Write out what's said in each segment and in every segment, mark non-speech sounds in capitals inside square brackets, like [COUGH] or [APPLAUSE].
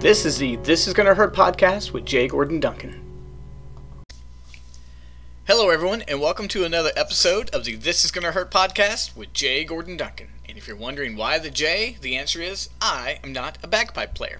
This is the This Is Gonna Hurt podcast with Jay Gordon Duncan. Hello, everyone, and welcome to another episode of the This Is Gonna Hurt podcast with Jay Gordon Duncan. And if you're wondering why the J, the answer is I am not a bagpipe player.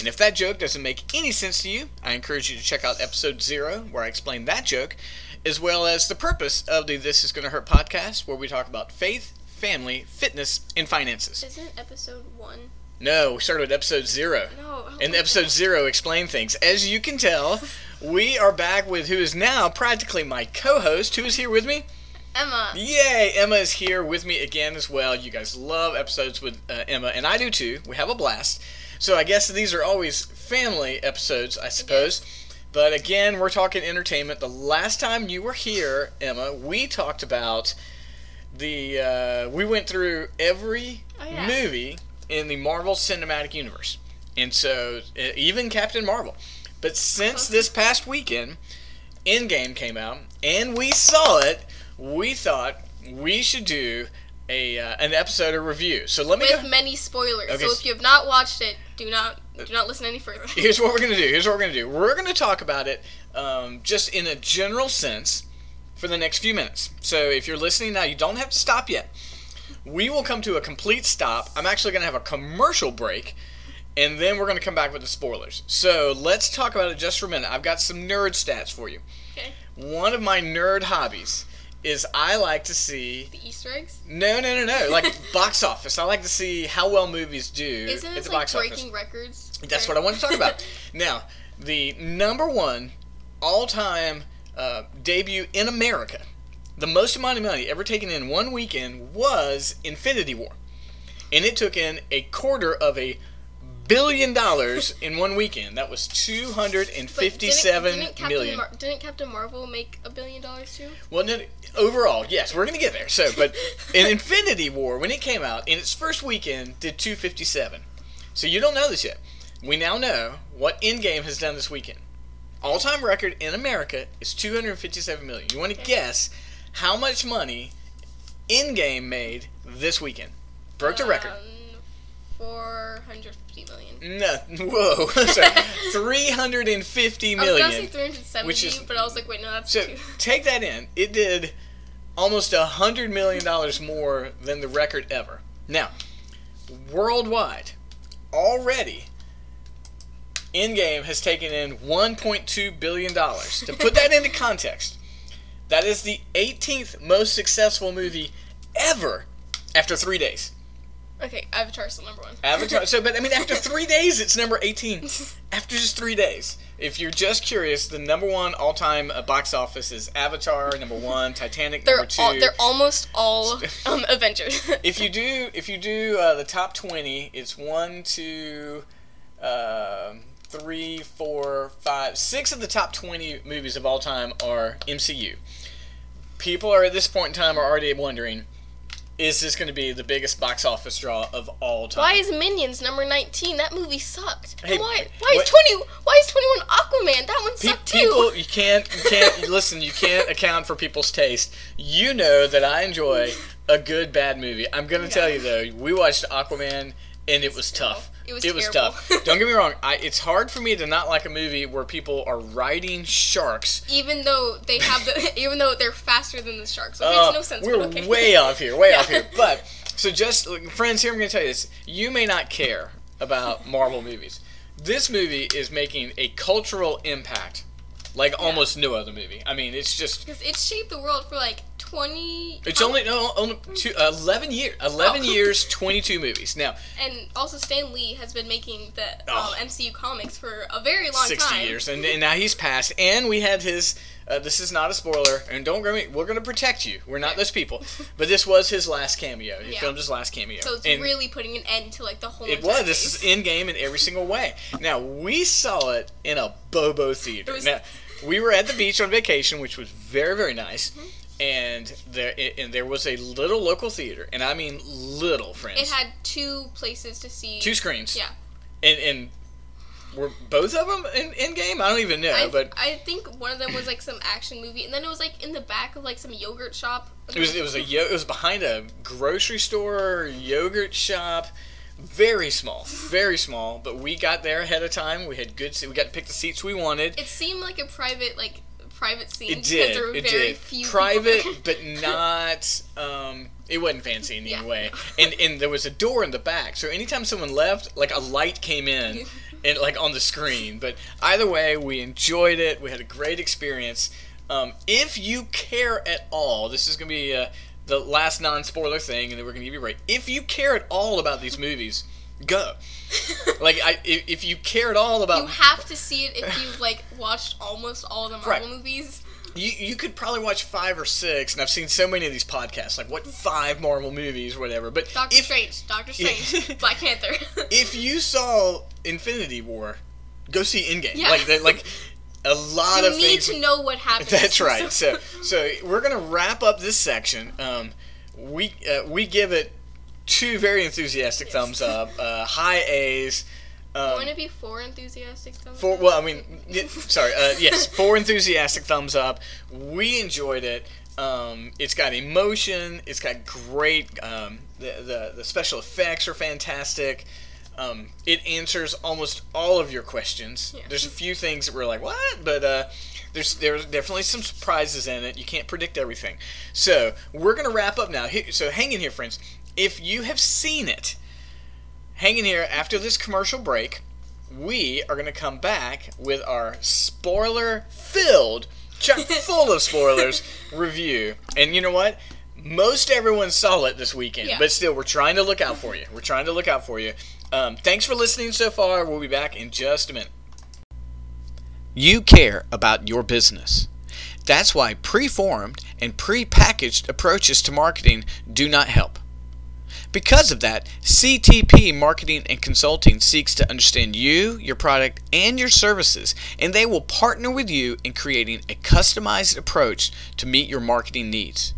And if that joke doesn't make any sense to you, I encourage you to check out episode zero, where I explain that joke, as well as the purpose of the This Is Gonna Hurt podcast, where we talk about faith, family, fitness, and finances. Isn't episode one? No, we started with episode zero. No. oh And episode God. zero explain things. As you can tell, [LAUGHS] we are back with who is now practically my co-host. Who is here with me? Emma. Yay! Emma is here with me again as well. You guys love episodes with uh, Emma, and I do too. We have a blast. So I guess these are always family episodes, I suppose. But again, we're talking entertainment. The last time you were here, Emma, we talked about the. Uh, we went through every Oh, yeah. movie in the Marvel Cinematic Universe, and so even Captain Marvel. But since this past weekend, Endgame came out, and we saw it, we thought we should do a uh, an episode of review. So let me With go. many spoilers. Okay, So if you have not watched it, do not do not listen any further. [LAUGHS] Here's what we're gonna do. Here's what we're gonna do. We're gonna talk about it um, just in a general sense for the next few minutes. So if you're listening now, you don't have to stop yet. We will come to a complete stop. I'm actually gonna have a commercial break. And then we're going to come back with the spoilers. So let's talk about it just for a minute. I've got some nerd stats for you. Okay. One of my nerd hobbies is I like to see The Easter eggs. no no no no like [LAUGHS] box office. I like to see how well movies do Isn't this like breaking office. records? That's what I want to talk about. [LAUGHS] now, the number one all-time uh, debut in America, the most amount of money ever taken in one weekend was Infinity War, and it took in a quarter of a billion dollars in one weekend. That was two hundred and But didn't- didn't Captain million. Mar- didn't Captain Marvel make a billion dollars too? Well, no, overall, yes, we're gonna get there. So, but in [LAUGHS] Infinity War, when it came out in its first weekend, did 257. So you don't know this yet. We now know what Endgame has done this weekend. All-time record in America is 257 million. You want to Okay. guess how much money Endgame made this weekend? Broke the record. Um, Four hundred fifty million. No, [LAUGHS] whoa, [LAUGHS] sorry, 350 I was gonna say three hundred seventy, Which is- but I was like, wait, no, that's So two. [LAUGHS] take that in. It did almost a hundred million dollars more than the record ever. Now, worldwide, already, Endgame has taken in 1.2 billion dollars. To put that into context, that is the 18th most successful movie ever after three days. Okay, Avatar's still number one. Avatar. So, but I mean, after [LAUGHS] three days, it's number 18. [LAUGHS] After just three days. If you're just curious, the number one all-time uh, box office is Avatar, number one, Titanic, they're number two. all, they're almost all [LAUGHS] um, Avengers. if you do, if you do uh, the top 20, it's one, two, um three, four, five, six of the top 20 movies of all time are MCU. People are at this point in time are already wondering, is this going to be the biggest box office draw of all time? Why is Minions number nineteen? That movie sucked. Hey, why? Why what- is twenty? Why is twenty one Aquaman? That one Pe- sucked too. people, you [LAUGHS] can't, you can't listen. You can't account for people's taste. You know that I enjoy a good bad movie. I'm gonna tell you though, we watched Aquaman and it was tough. It was it was tough. Don't get me [LAUGHS] wrong. I, it's hard for me to not like a movie where people are riding sharks. even though they have the, [LAUGHS] even though they're faster than the sharks, it Uh, makes no sense. we're okay. way off here, way off [LAUGHS] here. But so just friends, here I'm going to tell you this: you may not care about Marvel movies. This movie is making a cultural impact like almost no other movie. I mean, it's just because it shaped the world for like twenty. it's only no only two, 11 years 11 Oh. years 22 movies now and also Stan Lee has been making the Oh. um, MCU comics for a very long 60 time. years and, and now he's passed and we had his uh, this is not a spoiler and don't get me we're going to protect you we're not those people but this was his last cameo he Yeah. filmed his last cameo So it's And- really putting an end to like the whole. It was. This is Endgame in every single way. Now we saw it in a Bobo theater. Was- now we were at the beach on vacation, which was very very nice. Mm-hmm. And there and there was a little local theater, and I mean little friends. It had two places to see. two screens. Yeah. And and were both of them in, Endgame? I don't even know, I, but I think one of them was like some action movie, and then it was like in the back of like some yogurt shop. it was it was a yo- it was behind a grocery store, yogurt shop. Very small, very small. But we got there ahead of time. We had good. se- We got to pick the seats we wanted. It seemed like a private like private scene It did. there were It very did. few Private, but not. Um, it wasn't fancy in Yeah. any way. And and there was a door in the back, so anytime someone left, like a light came in, [LAUGHS] and like on the screen. But either way, we enjoyed it. We had a great experience. Um, if you care at all, this is gonna be uh, the last non-spoiler thing, and then we're gonna give you a break. If you care at all about these movies, go. Like I, if, if you care at all about you have to see it if you've like [LAUGHS] watched almost all the Marvel Right. movies. You, you could probably watch five or six, and I've seen so many of these podcasts, like what five Marvel movies, whatever. But Doctor if, Strange, Doctor Strange, Black Panther. [LAUGHS] if you saw Infinity War, go see Endgame. Yeah. Like that, like a lot of you of need things. to know what happens. That's right. [LAUGHS] So so we're gonna wrap up this section. Um, we uh, we give it two very enthusiastic Yes. thumbs up, uh, high A's. Um, Wouldn't it be four enthusiastic thumbs Four, up? well, I mean, y- [LAUGHS] sorry, uh, yes, four enthusiastic thumbs up. We enjoyed it. Um, it's got emotion. It's got great. Um, the, the the special effects are fantastic. Um, it answers almost all of your questions. Yeah. There's a few things that we're like, what? But uh, there's there's definitely some surprises in it. You can't predict everything. So we're gonna wrap up now. So hang in here, friends. If you have seen it, hang in here after this commercial break we are going to come back with our spoiler filled, chock [LAUGHS] full of spoilers review. And you know what? Most everyone saw it this weekend, Yeah. but still, we're trying to look out for you. We're trying to look out for you. Um, thanks for listening so far. We'll be back in just a minute. You care about your business. That's why preformed and prepackaged approaches to marketing do not help. Because of that, CTP Marketing and Consulting seeks to understand you, your product, and your services, and they will partner with you in creating a customized approach to meet your marketing needs.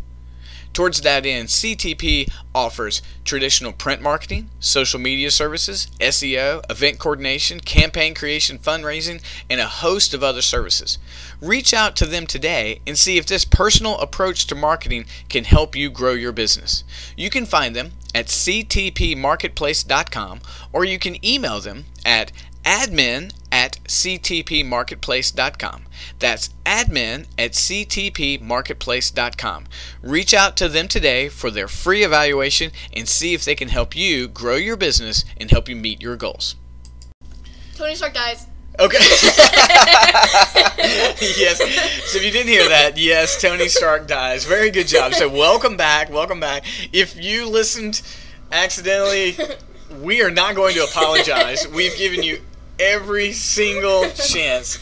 Towards that end, CTP offers traditional print marketing, social media services, SEO, event coordination, campaign creation, fundraising, and a host of other services. Reach out to them today and see if this personal approach to marketing can help you grow your business. You can find them at ctpmarketplace.com or you can email them at admin at ctpmarketplace.com. That's admin at ctpmarketplace.com. Reach out to them today for their free evaluation and see if they can help you grow your business and help you meet your goals. Tony Stark dies. Okay. [LAUGHS] [LAUGHS] yes. So if you didn't hear that, yes, Tony Stark dies. Very good job. So welcome back. Welcome back. If you listened accidentally, we are not going to apologize. We've given you every single [LAUGHS] chance.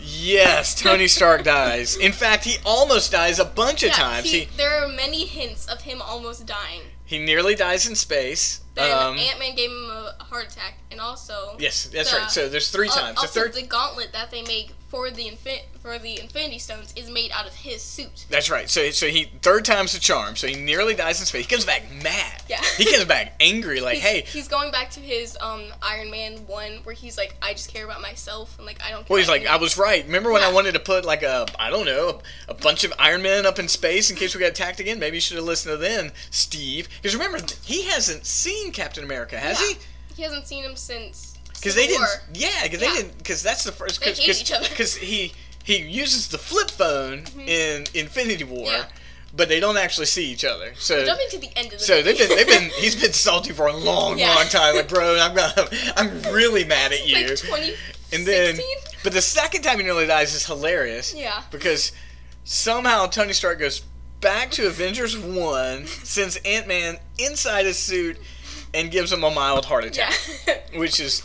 Yes, Tony Stark dies. In fact, he almost dies a bunch of Yeah, times. he, He there are many hints of him almost dying. he nearly dies in space. Then Um, Ant Man gave him a heart attack, and also yes, that's the- right. So there's three uh, times. The also, third the gauntlet that they make for the infin- for the Infinity Stones is made out of his suit. That's right. So so he third time's the charm. So he nearly dies in space. He comes back mad. Yeah. He comes back angry, like, He's, hey. he's going back to his um Iron Man one where he's like, I just care about myself and like I don't. Care Well, he's like, I was right. Remember when I wanted to put like a, I don't know, a, a bunch of Iron Men up in space in case we got attacked again? Maybe you should have listened to then, Steve. Because remember, he hasn't seen Captain America, has Yeah. he? He hasn't seen him since. Because they didn't. War. Yeah, because Yeah. they didn't. Because that's the first. They Cause, hate cause, each other. 'cause he he uses the flip phone mm-hmm. in Infinity War, Yeah. but they don't actually see each other. So Jumping to the end of the So movie. they've been they've been [LAUGHS] he's been salty for a long Yeah. long time. Like bro, I'm gonna, I'm [LAUGHS] really mad at you. like 2016. and then, but the second time he nearly dies is hilarious yeah. because somehow Tony Stark goes back to Avengers [LAUGHS] One, sends Ant Man inside his suit, and gives him a mild heart attack, Yeah. which is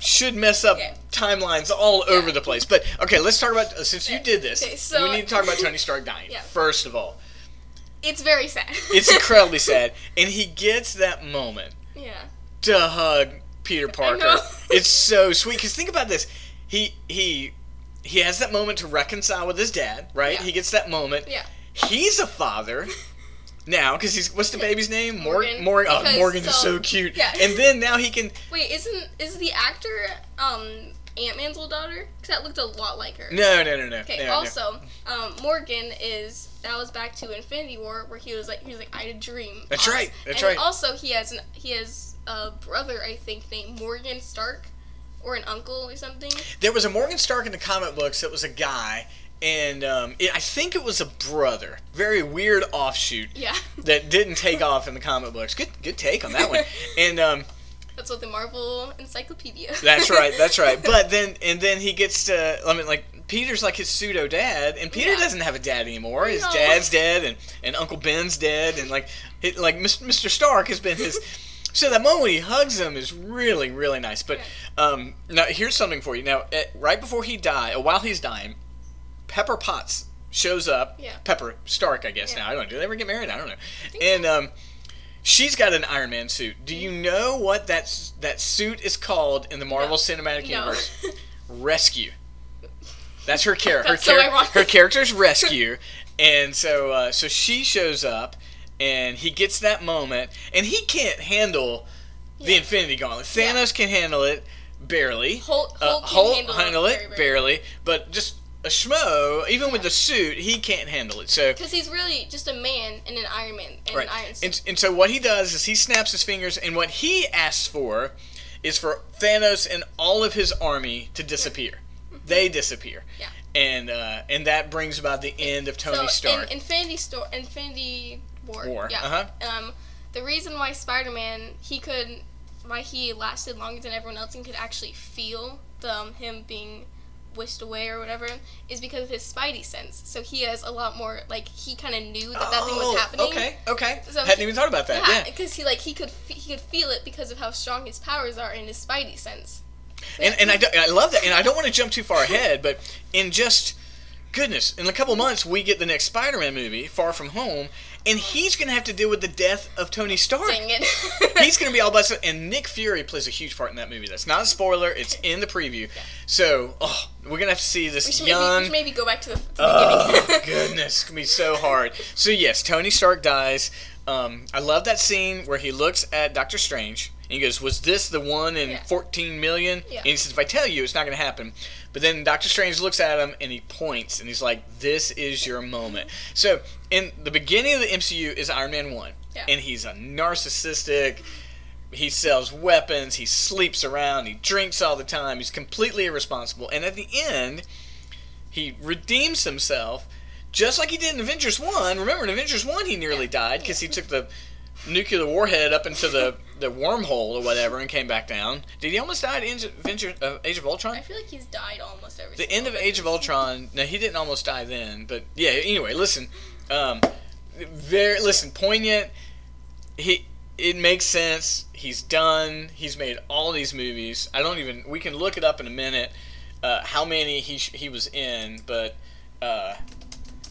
should mess up Okay. timelines all over the place. But okay, let's talk about uh, since you did this, Okay, so- we need to talk about [LAUGHS] Tony Stark dying first of all. it's very sad. It's incredibly [LAUGHS] sad, and he gets that moment yeah. to hug Peter Parker. [LAUGHS] It's so sweet because think about this. He he he has that moment to reconcile with his dad, right? Yeah. He gets that moment. Yeah. He's a father now because he's what's the baby's name? Morgan. Morgan. Morgan. Oh, Because Morgan is so- so cute. yeah. And then now he can. [LAUGHS] Wait, isn't is the actor um Ant Man's little daughter? Because that looked a lot like her. No, no, no, no. Okay. no, no. also, um, Morgan is that was back to Infinity War where he was like he was like I had a dream. That's Uh, right, that's and right. Also, he has an he has a brother, I think, named Morgan Stark, or an uncle or something. There was a Morgan Stark in the comic books that was a guy, and um, it, I think it was a brother. Very weird offshoot. Yeah. [LAUGHS] that didn't take off in the comic books. Good, good take on that one. [LAUGHS] And um, That's what the Marvel Encyclopedia. [LAUGHS] that's right, that's right. But then, and then he gets to. I mean, like Peter's like his pseudo dad, and Peter Yeah. doesn't have a dad anymore. His No. dad's dead, and, and Uncle Ben's dead, and like it, like Mr. Stark has been his. So that moment when he hugs him is really, really nice. But um, now here's something for you. Now, eh, right before he died, while he's dying, Pepper Potts shows up. Yeah. Pepper Stark, I guess. Yeah. Now I don't know. Do they ever get married? I don't know. think And um, she's got an Iron Man suit. Do you know what that that suit is called in the Marvel Cinematic No. Universe? [LAUGHS] Rescue. That's her character. That's so her character's Rescue, and so uh, so she shows up, and he gets that moment, and he can't handle the Infinity Gauntlet. Yeah. Thanos can handle it barely. Hulk, Uh, Hulk can handle, handle it it barely, but just a schmo, even with Yeah. the suit, he can't handle it. So Because he's really just a man in an Iron Man and right, an Iron Suit. and, and so what he does is he snaps his fingers, and what he asks for is for Thanos and all of his army to disappear. They disappear. Mm-hmm. Yeah. And uh, and that brings about the end of Tony so Stark. in Infinity Store, Infinity War. War, Yeah. uh-huh. Um, the reason why Spider-Man he could, why he lasted longer than everyone else and could actually feel the, um, him being whisked away or whatever is because of his Spidey sense. So he has a lot more like he kind of knew that that thing Oh, was happening. Okay, okay. So Hadn't he- even thought about that. Yeah, Yeah. because he like he could he could feel it because of how strong his powers are in his Spidey sense. And, and I, do- I love that. And I don't want to jump too far ahead, but in just goodness, in a couple months we get the next Spider-Man movie, Far From Home, and he's going to have to deal with the death of Tony Stark. Dang it. [LAUGHS] He's going to be all by himself, and Nick Fury plays a huge part in that movie. That's not a spoiler; it's in the preview. So, oh, we're going to have to see we this maybe, we young. should maybe go back to the, to the Oh beginning. [LAUGHS] goodness, it's gonna be so hard. So yes, Tony Stark dies. Um, I love that scene where he looks at Doctor Strange and he goes, "Was this the one in Yeah. 14 million?" Yeah. And he says, "If I tell you, it's not gonna happen." But then Doctor Strange looks at him and he points and he's like, "This is your moment." So in the beginning of the MCU is Iron Man one, Yeah. and he's a narcissistic. He sells weapons. He sleeps around. He drinks all the time. He's completely irresponsible. And at the end, he redeems himself just like he did in Avengers 1. Remember, in Avengers 1, he nearly died because he took the nuclear warhead up into the, the wormhole or whatever and came back down. Did he almost die at Age of, uh, Age of Ultron? I feel like he's died almost every. The end of Age of Ultron. No, he didn't almost die then, but yeah. Anyway, listen, um, very listen, poignant. He it makes sense. He's done. He's made all these movies. I don't even. We can look it up in a minute. Uh, how many he sh- he was in, but uh,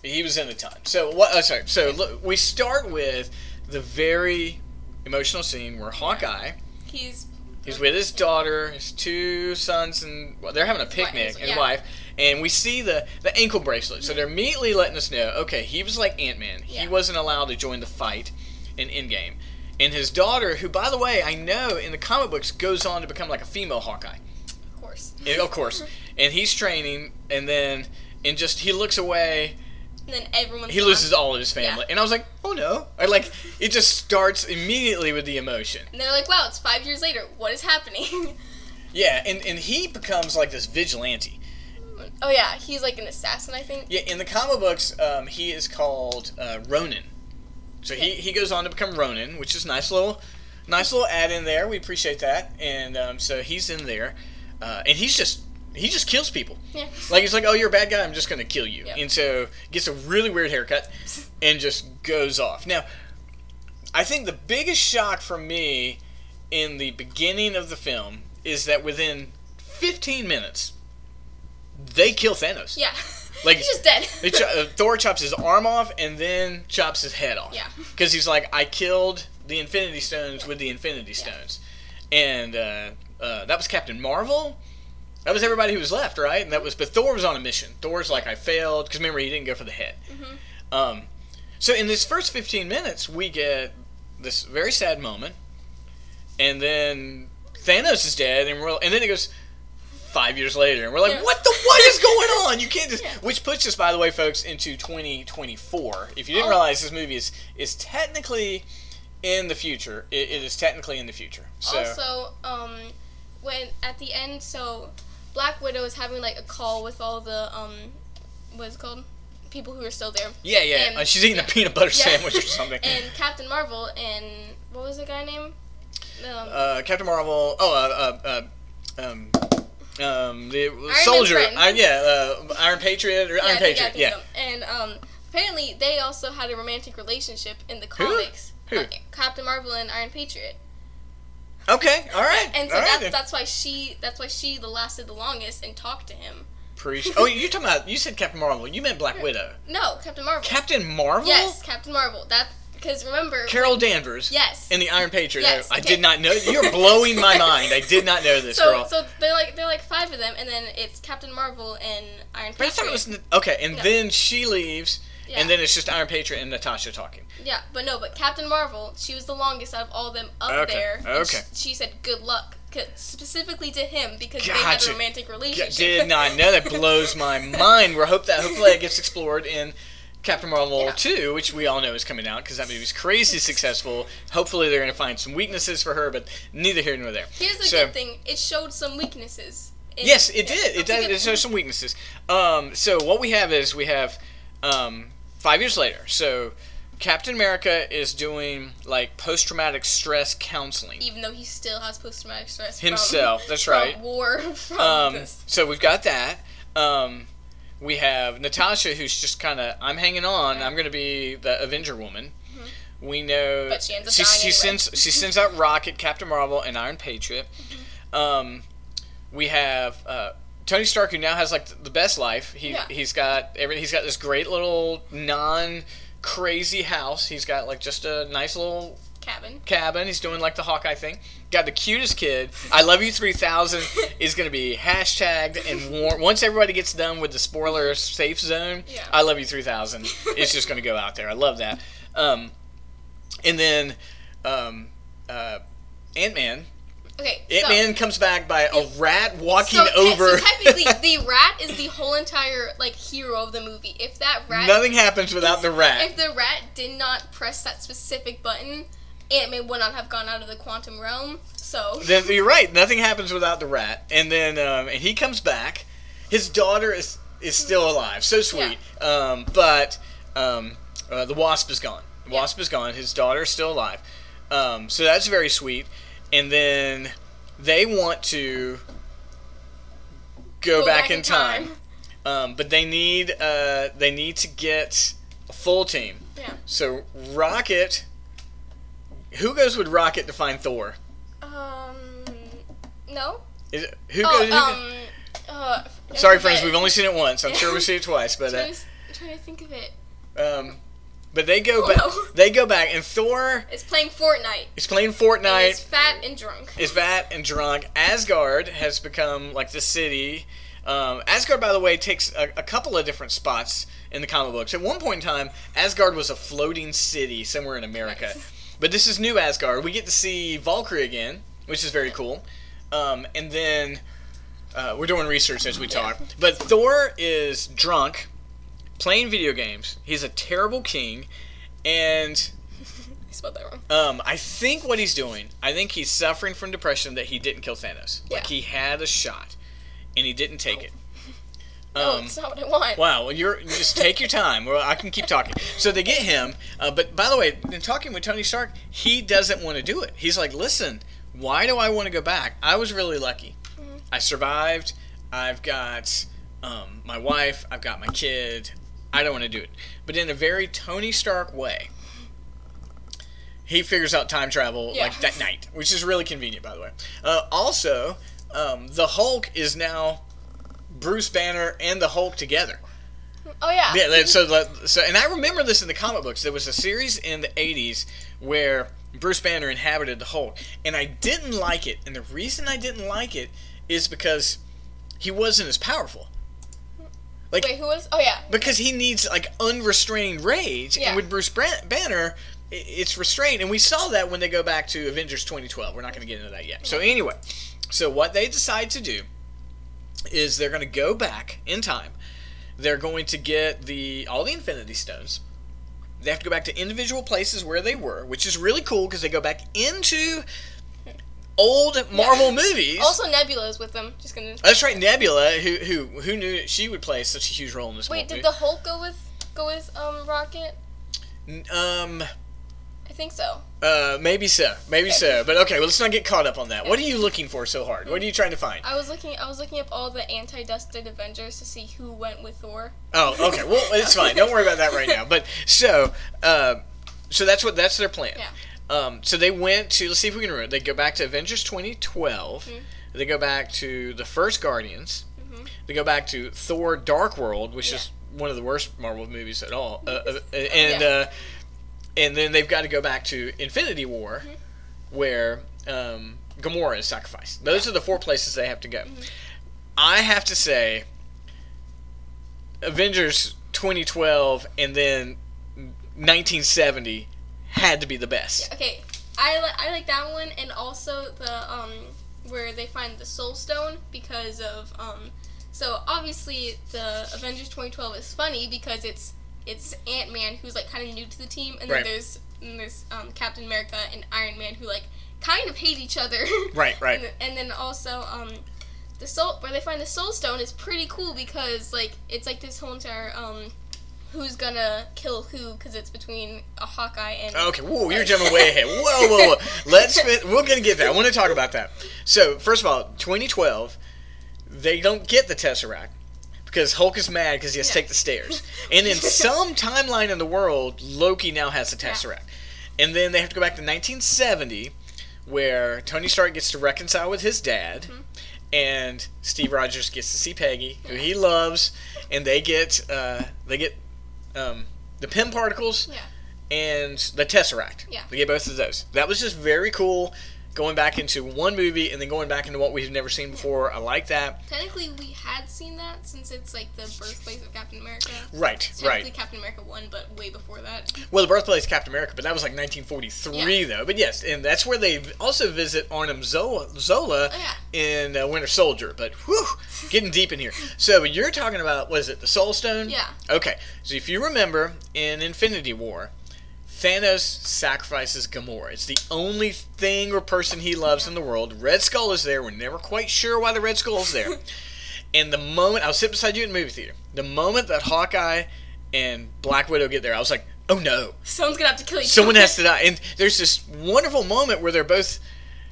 he was in a ton. So what? Oh, sorry. So look, we start with the very emotional scene where Hawkeye. He's He's with his daughter, his two sons, and well, they're having a picnic, wife, and yeah. wife. And we see the, the ankle bracelet. So they're immediately letting us know, okay, he was like Ant Man. He wasn't allowed to join the fight in Endgame. And his daughter, who, by the way, I know in the comic books goes on to become like a female Hawkeye. of course. And, of course. [LAUGHS] And he's training, and then, and just, he looks away, And then everyone. he loses all of his family. And I was like, oh no. I like, it just starts immediately with the emotion. And they're like, "Wow, it's five years later. What is happening?" [LAUGHS] Yeah, and, and he becomes like this vigilante. oh yeah, he's like an assassin, I think. Yeah, in the comic books, um, he is called uh, Ronin. So he, he goes on to become Ronin, which is nice little nice little add in there. We appreciate that, and um, so he's in there, uh, and he's just he just kills people. Yeah. Like he's like, oh, you're a bad guy. I'm just gonna kill you. Yep. And so gets a really weird haircut, [LAUGHS] and just goes off. Now, I think the biggest shock for me in the beginning of the film is that within 15 minutes, they kill Thanos. Yeah. [LAUGHS] Like- he's just dead. Cho- uh, [LAUGHS] Thor chops his arm off and then chops his head off. Yeah. Because he's like, I killed the Infinity Stones with the Infinity Stones, and uh, uh, that was Captain Marvel. That was everybody who was left, right? And that was, but Thor was on a mission. Thor's like, I failed because remember he didn't go for the head. Mhm. Um, so in this first 15 minutes, we get this very sad moment, and then Thanos is dead, and we're and then it goes five years later, and we're like, Yeah. what the what is [LAUGHS] going on? You can't just Yeah. which puts us, by the way, folks, into 2024. If you didn't Oh. realize this movie is is technically in the future. It, it is technically in the future. So Also, um, when at the end, so Black Widow is having like a call with all the um, what is it called? People who are still there. yeah, yeah. and- uh, she's eating yeah. a peanut butter Yeah. sandwich or [LAUGHS] something. and Captain Marvel and what was the guy name? Um, uh, Captain Marvel. Oh, uh, uh, uh, um, um, the Man's soldier. yeah, uh, Iron Patriot or yeah, Iron Patriot. think Yeah. And um, apparently they also had a romantic relationship in the comics. Who? Uh, Captain Marvel and Iron Patriot. Okay. All right. And so all that's that's why she that's why she the lasted the longest and talked to him. Appreciate- oh, you're talking about. You said Captain Marvel. You meant Black hmm. Widow. No, Captain Marvel. Captain Marvel. Yes, Captain Marvel. That because remember Carol Danvers. Yes. In the Iron Patriot. Yes, I okay. did not know. You're blowing my mind. I did not know this, so girl. so they're like they're like five of them, and then it's Captain Marvel and Iron but I Patriot. thought it was okay, and No. then she leaves, Yeah. and then it's just Iron Patriot and Natasha talking. Yeah, but no, but Captain Marvel, she was the longest out of all of them up Okay, there. okay. She, she said good luck, specifically to him because they had a romantic Yeah, relationship. did not know. That blows my [LAUGHS] mind. We hope that hopefully that gets explored in Captain Marvel Yeah. 2, which we all know is coming out because that movie's crazy successful. Hopefully they're going to find some weaknesses for her, but neither here nor there. Here's the So- good thing: it showed some weaknesses. in- Yes, it yeah, did. It does. It shows some weaknesses. Um, so what we have is we have um, five years later. So Captain America is doing like post traumatic stress counseling Even though he still has post-traumatic stress from- himself. [LAUGHS] That's from right. War [LAUGHS] from Um, so we've got that. Um, we have Natasha, who's just kind of, I'm hanging on. I'm going to be the Avenger woman. We know Mm-hmm. But she ends up she, she anyway. sends she sends out [LAUGHS] Rocket, Captain Marvel, and Iron Patriot. Mm-hmm. Um, we have uh, Tony Stark, who now has like the best life. He Yeah. he's got every he's got this great little non crazy house. He's got like just a nice little Cabin. cabin. He's doing like the Hawkeye thing. Got the cutest kid. I love you 3000 [LAUGHS] is going to be hashtagged and worn. Once everybody gets done with the spoiler safe zone, Yeah. I love you 3000. It's just going to go out there. I love that. Um, and then um, uh, Ant Man. Okay. Ant so, Man comes back by a rat walking so, over. so technically, [LAUGHS] the rat is the whole entire like hero of the movie. If that rat Nothing happens without the rat. If the rat did not press that specific button, Ant Man would not have gone out of the quantum realm. So then you're right. Nothing happens without the rat. And then um, and he comes back. His daughter is is still alive. So sweet. Um, but um, uh, the wasp is gone. The Yeah. wasp is gone. His daughter is still alive. Um, so that's very sweet. And then they want to go, back, in time. Um, but they need uh, they need to get a full team. Yeah. So Rocket. Who goes with Rocket to find Thor? Um. No. Is it, who Oh, goes? who um. Uh, Sorry, friends, we've only seen it once. I'm sure we've seen it twice, but uh, [LAUGHS] I'm trying to think of it. um, but they go back. They go back, and Thor is playing Fortnite. He's playing Fortnite. it's fat and drunk. Is fat and drunk. Asgard has become like the city. Um, Asgard, by the way, takes a, a couple of different spots in the comic books. At one point in time, Asgard was a floating city somewhere in America. Nice. [LAUGHS] But this is new Asgard. We get to see Valkyrie again, which is very cool. Um, and then uh, we're doing research as we talk. But Thor is drunk, playing video games. He's a terrible king, and [LAUGHS] I spelled that wrong. um, I think what he's doing, I think he's suffering from depression that he didn't kill Thanos. Yeah. Like he had a shot, and he didn't take it. [LAUGHS] No, Um, it's not what I want. Wow, well, you're just take your time. Well, I can keep talking. So they get him, uh, but by the way, in talking with Tony Stark, he doesn't want to do it. He's like, "Listen, why do I want to go back? I was really lucky. I survived. I've got um, my wife. I've got my kid. I don't want to do it." But in a very Tony Stark way, he figures out time travel Yeah. like that night, which is really convenient, by the way. Uh, also, um, the Hulk is now Bruce Banner and the Hulk together. Oh yeah. Yeah, so so and I remember this in the comic books. There was a series in the '80s where Bruce Banner inhabited the Hulk, and I didn't like it. And the reason I didn't like it is because he wasn't as powerful. Like Wait, who was? Oh yeah. because he needs like unrestrained rage, Yeah. and with Bruce Bran- Banner, it's restrained, and we saw that when they go back to Avengers 2012. We're not going to get into that yet. So anyway, so what they decide to do is they're going to go back in time. They're going to get the all the Infinity Stones. They have to go back to individual places where they were, which is really cool because they go back into old Marvel movies. Also, Nebula is with them. Just gonna. That's right, Nebula, who who who knew she would play such a huge role in this movie. Wait, movie. did the Hulk go with go with um Rocket? um, I think so. uh, maybe so, maybe so. But okay, well, let's not get caught up on that. What are you looking for so hard? What are you trying to find? I was looking. I was looking up all the anti-dusted Avengers to see who went with Thor. Oh, okay. Well, it's fine. Don't worry about that right now. But so, uh, so that's what that's their plan. Yeah. Um, so they went to let's see if we can remember. They go back to Avengers 2012. Mhm. They go back to the first Guardians. Mhm. They go back to Thor: Dark World, which is one of the worst Marvel movies at all. Uh, uh, [LAUGHS] and Yeah. uh, and then they've got to go back to Infinity War, Mhm. where um, Gamora is sacrificed. Those are the four places they have to go. Mhm. I have to say, Avengers 2012 and then 1970 had to be the best. Okay, I li- I like that one, and also the um where they find the Soul Stone because of um. So obviously the Avengers 2012 is funny because it's it's Ant Man who's like kind of new to the team, and then Right. there's and there's um, Captain America and Iron Man who like kind of hate each other. [LAUGHS] Right, right. And, and then also um the soul where they find the Soul Stone is pretty cool because like it's like this whole entire um who's gonna kill who because it's between a Hawkeye and Okay, whoa, you're jumping way ahead. Whoa, whoa, whoa. [LAUGHS] Let's fit, we're gonna get there. I want to talk about that. So, first of all, 2012, they don't get the Tesseract because Hulk is mad because he has to Yeah. take the stairs. And in [LAUGHS] some timeline in the world, Loki now has the Yeah. Tesseract. And then they have to go back to 1970, where Tony Stark gets to reconcile with his dad, Mhm. and Steve Rogers gets to see Peggy, who he loves, and they get uh, they get um, the Pym particles Yeah. and the Tesseract. Yeah. They get both of those. That was just very cool. Going back into one movie and then going back into what we've never seen before. I like that. Technically, we had seen that since it's like the birthplace of Captain America. Right, technically, right. Captain America one, but way before that. Well, the birthplace of Captain America, but that was like 1943 Yeah. though. But yes, and that's where they also visit Arnim Zola, Zola Oh yeah. in uh, Winter Soldier. But whew, getting deep in here. So you're talking about was it? The Soul Stone? Yeah. Okay. So if you remember in Infinity War, Thanos sacrifices Gamora. It's the only thing or person he loves in the world. Red Skull is there. We're never quite sure why the Red Skull is there. [LAUGHS] and the moment I was sitting beside you in the movie theater, the moment that Hawkeye and Black Widow get there, I was like, oh no, Someone's gonna have to kill each someone has to die. And there's this wonderful moment where they're both.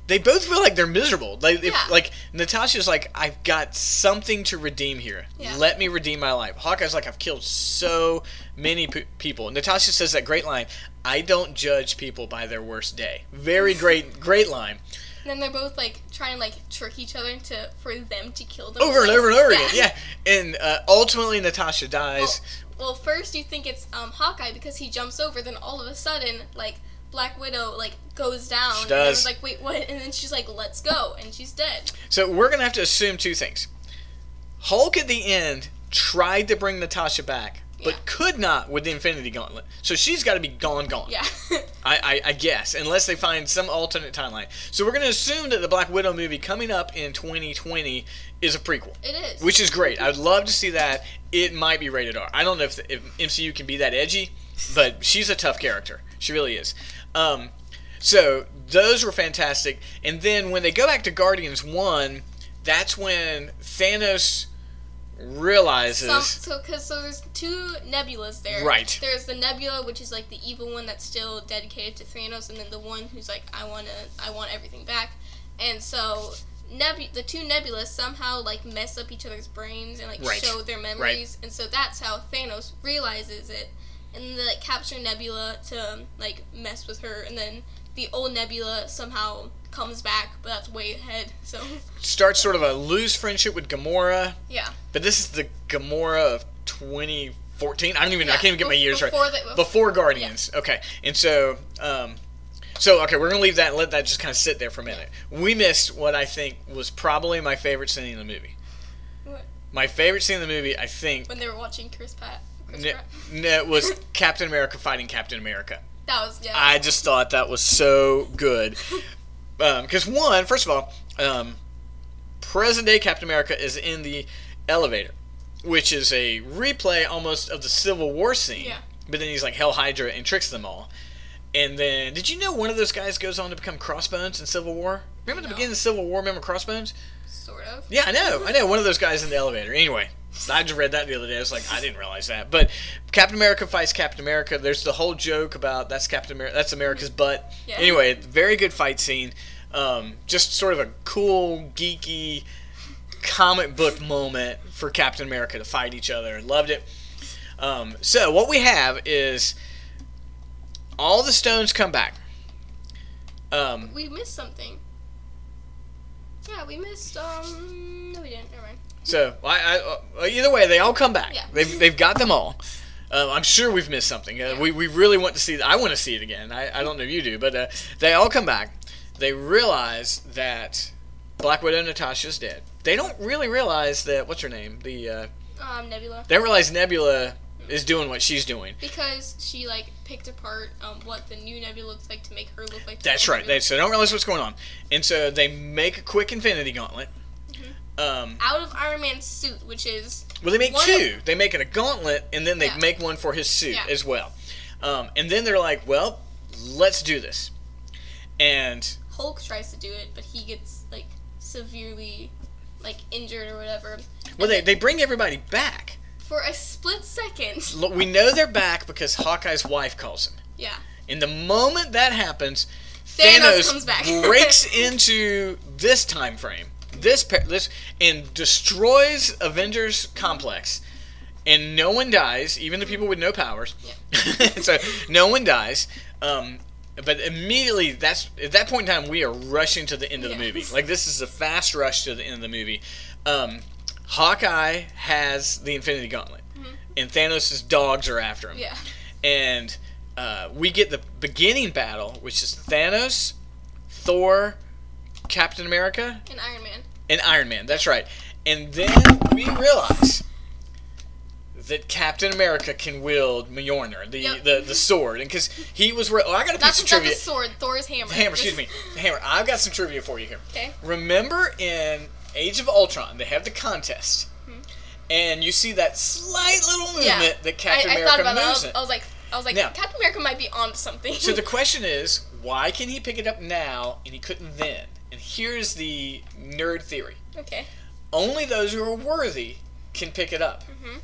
They both feel like they're miserable. Like, if, Yeah. like Natasha's like, I've got something to redeem here. Yeah. Let me redeem my life. Hawkeye's like, I've killed so many p- people. Natasha says that great line. I don't judge people by their worst day. Very [LAUGHS] great, great line. And then they're both like trying to like trick each other to for them to kill them. Over and over and over again. Yeah. And uh, ultimately, Natasha Well, dies. well, first you think it's um, Hawkeye because he jumps over, then all of a sudden, like Black Widow like goes down. She And does. everyone's like, wait, what? And then she's like, let's go, and she's dead. So we're gonna have to assume two things. Hulk at the end tried to bring Natasha back, but Yeah. could not with the Infinity Gauntlet. So she's got to be gone, gone. Yeah. [LAUGHS] I, I, I guess, unless they find some alternate timeline. So we're gonna assume that the Black Widow movie coming up in 2020 is a prequel, it is. which is great. I'd love to see that. It might be rated R. I don't know if, if MCU can be that edgy, but she's a tough character. She really is. Um, so those were fantastic. And then when they go back to Guardians One, that's when Thanos realizes. Some, so, cause so there's two nebulas there. Right. There's the nebula, which is like the evil one that's still dedicated to Thanos, and then the one who's like, I wanna, I want everything back. And so, nebu- the two nebulas somehow like mess up each other's brains and like Right. show their memories, and so that's how Thanos realizes it, and then they like capture Nebula to like mess with her, and then the old Nebula somehow comes back, but that's way ahead. So [LAUGHS] starts sort of a loose friendship with Gamora, yeah. but this is the Gamora of 2014. I don't even. I can't even get my years right. before the- Before Guardians. Okay, and so, um, so okay, we're gonna leave that and let that just kind of sit there for a minute. We missed what I think was probably my favorite scene in the movie. What? My favorite scene in the movie, I think, When they were watching Chris Pratt. N- n- was Captain America fighting Captain America. That was yeah. I just thought that was so good. [LAUGHS] Because one, first of all, um, present day Captain America is in the elevator, which is a replay almost of the Civil War scene. Yeah. but then he's like Hail Hydra and tricks them all. And then, did you know one of those guys goes on to become Crossbones in Civil War? Remember the beginning of Civil War? Remember Crossbones? Sort of. Yeah, I know. I know. One of those guys in the elevator. Anyway, I just read that the other day. I was like, I didn't realize that. But Captain America fights Captain America. There's the whole joke about that's Captain America. That's America's butt. Yeah. Anyway, very good fight scene. Um, just sort of a cool, geeky comic book moment for Captain America to fight each other. Loved it. Um, so what we have is all the stones come back. Um, We missed something. Yeah, we missed. Um, no, we didn't. Never mind. So I, I, uh, either way, they all come back. Yeah. They've, they've got them all. Um, I'm sure we've missed something. Uh, we, we really want to see. I want to see it again. I, I don't know if you do, but uh, they all come back. They realize that Black Widow Natasha's dead. They don't really realize that what's her name. The uh, Um, Nebula. they don't realize Nebula is doing what she's doing. Because she like picked apart um what the new Nebula looks like to make her look like. the That's right. They, so they don't realize what's going on, and so they make a quick Infinity Gauntlet. Um, Out of Iron Man's suit, which is Well, they make two. They make it a gauntlet, and then they Yeah. make one for his suit Yeah. as well. Um, and then they're like, "Well, let's do this." And Hulk tries to do it, but he gets like severely like injured or whatever. well, they they bring everybody back. For a split second. Look, we know they're back because Hawkeye's wife calls him. Yeah. And the moment that happens, Thanos Thanos, comes back. breaks [LAUGHS] into this time frame, this this, and destroys Avengers complex, and no one dies, even the people with no powers. Yeah. [LAUGHS] so no one dies. Um, but immediately, that's at that point in time, we are rushing to the end of the movie. Like this is a fast rush to the end of the movie. Um, Hawkeye has the Infinity Gauntlet, and Thanos' dogs are after him Yeah. and uh, we get the beginning battle, which is Thanos, Thor, Captain America, And Iron Man. And Iron Man. That's right. And then we realize that Captain America can wield Mjolnir, the Yep. the, the sword, and because he was. Re- oh, I got a Not, piece of not the sword, Thor's hammer. Hammer, excuse me, hammer. I've got some trivia for you here. Okay. Remember in Age of Ultron, they have the contest, and you see that slight little movement Hmm. Yeah. that Captain I, I America thought about that. I was. I was like, I was like, Now- Captain America might be on something. So the [LAUGHS] question is, why can he pick it up now and he couldn't then? And here's the nerd theory: okay. only those who are worthy can pick it up. Mm-hmm.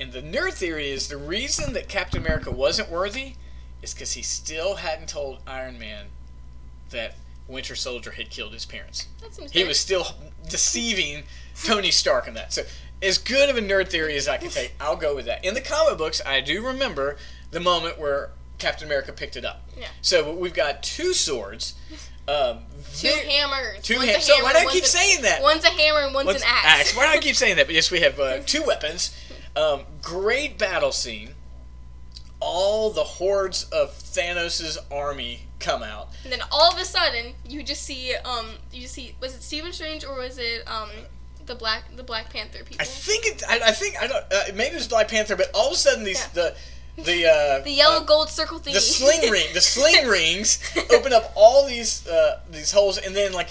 And the nerd theory is the reason that Captain America wasn't worthy is because he still hadn't told Iron Man that Winter Soldier had killed his parents. That seems He was still deceiving Tony Stark in that. So, as good of a nerd theory as I can take, I'll go with that. In the comic books, I do remember the moment where Captain America picked it up. Yeah. So we've got two swords. Um, Two hammers. Two hammers. So hammer, why do I keep saying that? One's a hammer and one's, One's an axe. Why do I keep saying that? But yes, we have uh, [LAUGHS] two weapons. Um, great battle scene. All the hordes of Thanos' army come out. And then all of a sudden, you just see, um, you just see, was it Stephen Strange or was it, um, the Black, the Black Panther people? I think it. I, I think I don't. Uh, maybe it was Black Panther, but all of a sudden these Yeah. the the uh, the yellow uh, gold circle thing. the sling [LAUGHS] ring the sling rings open up all these uh, these holes, and then like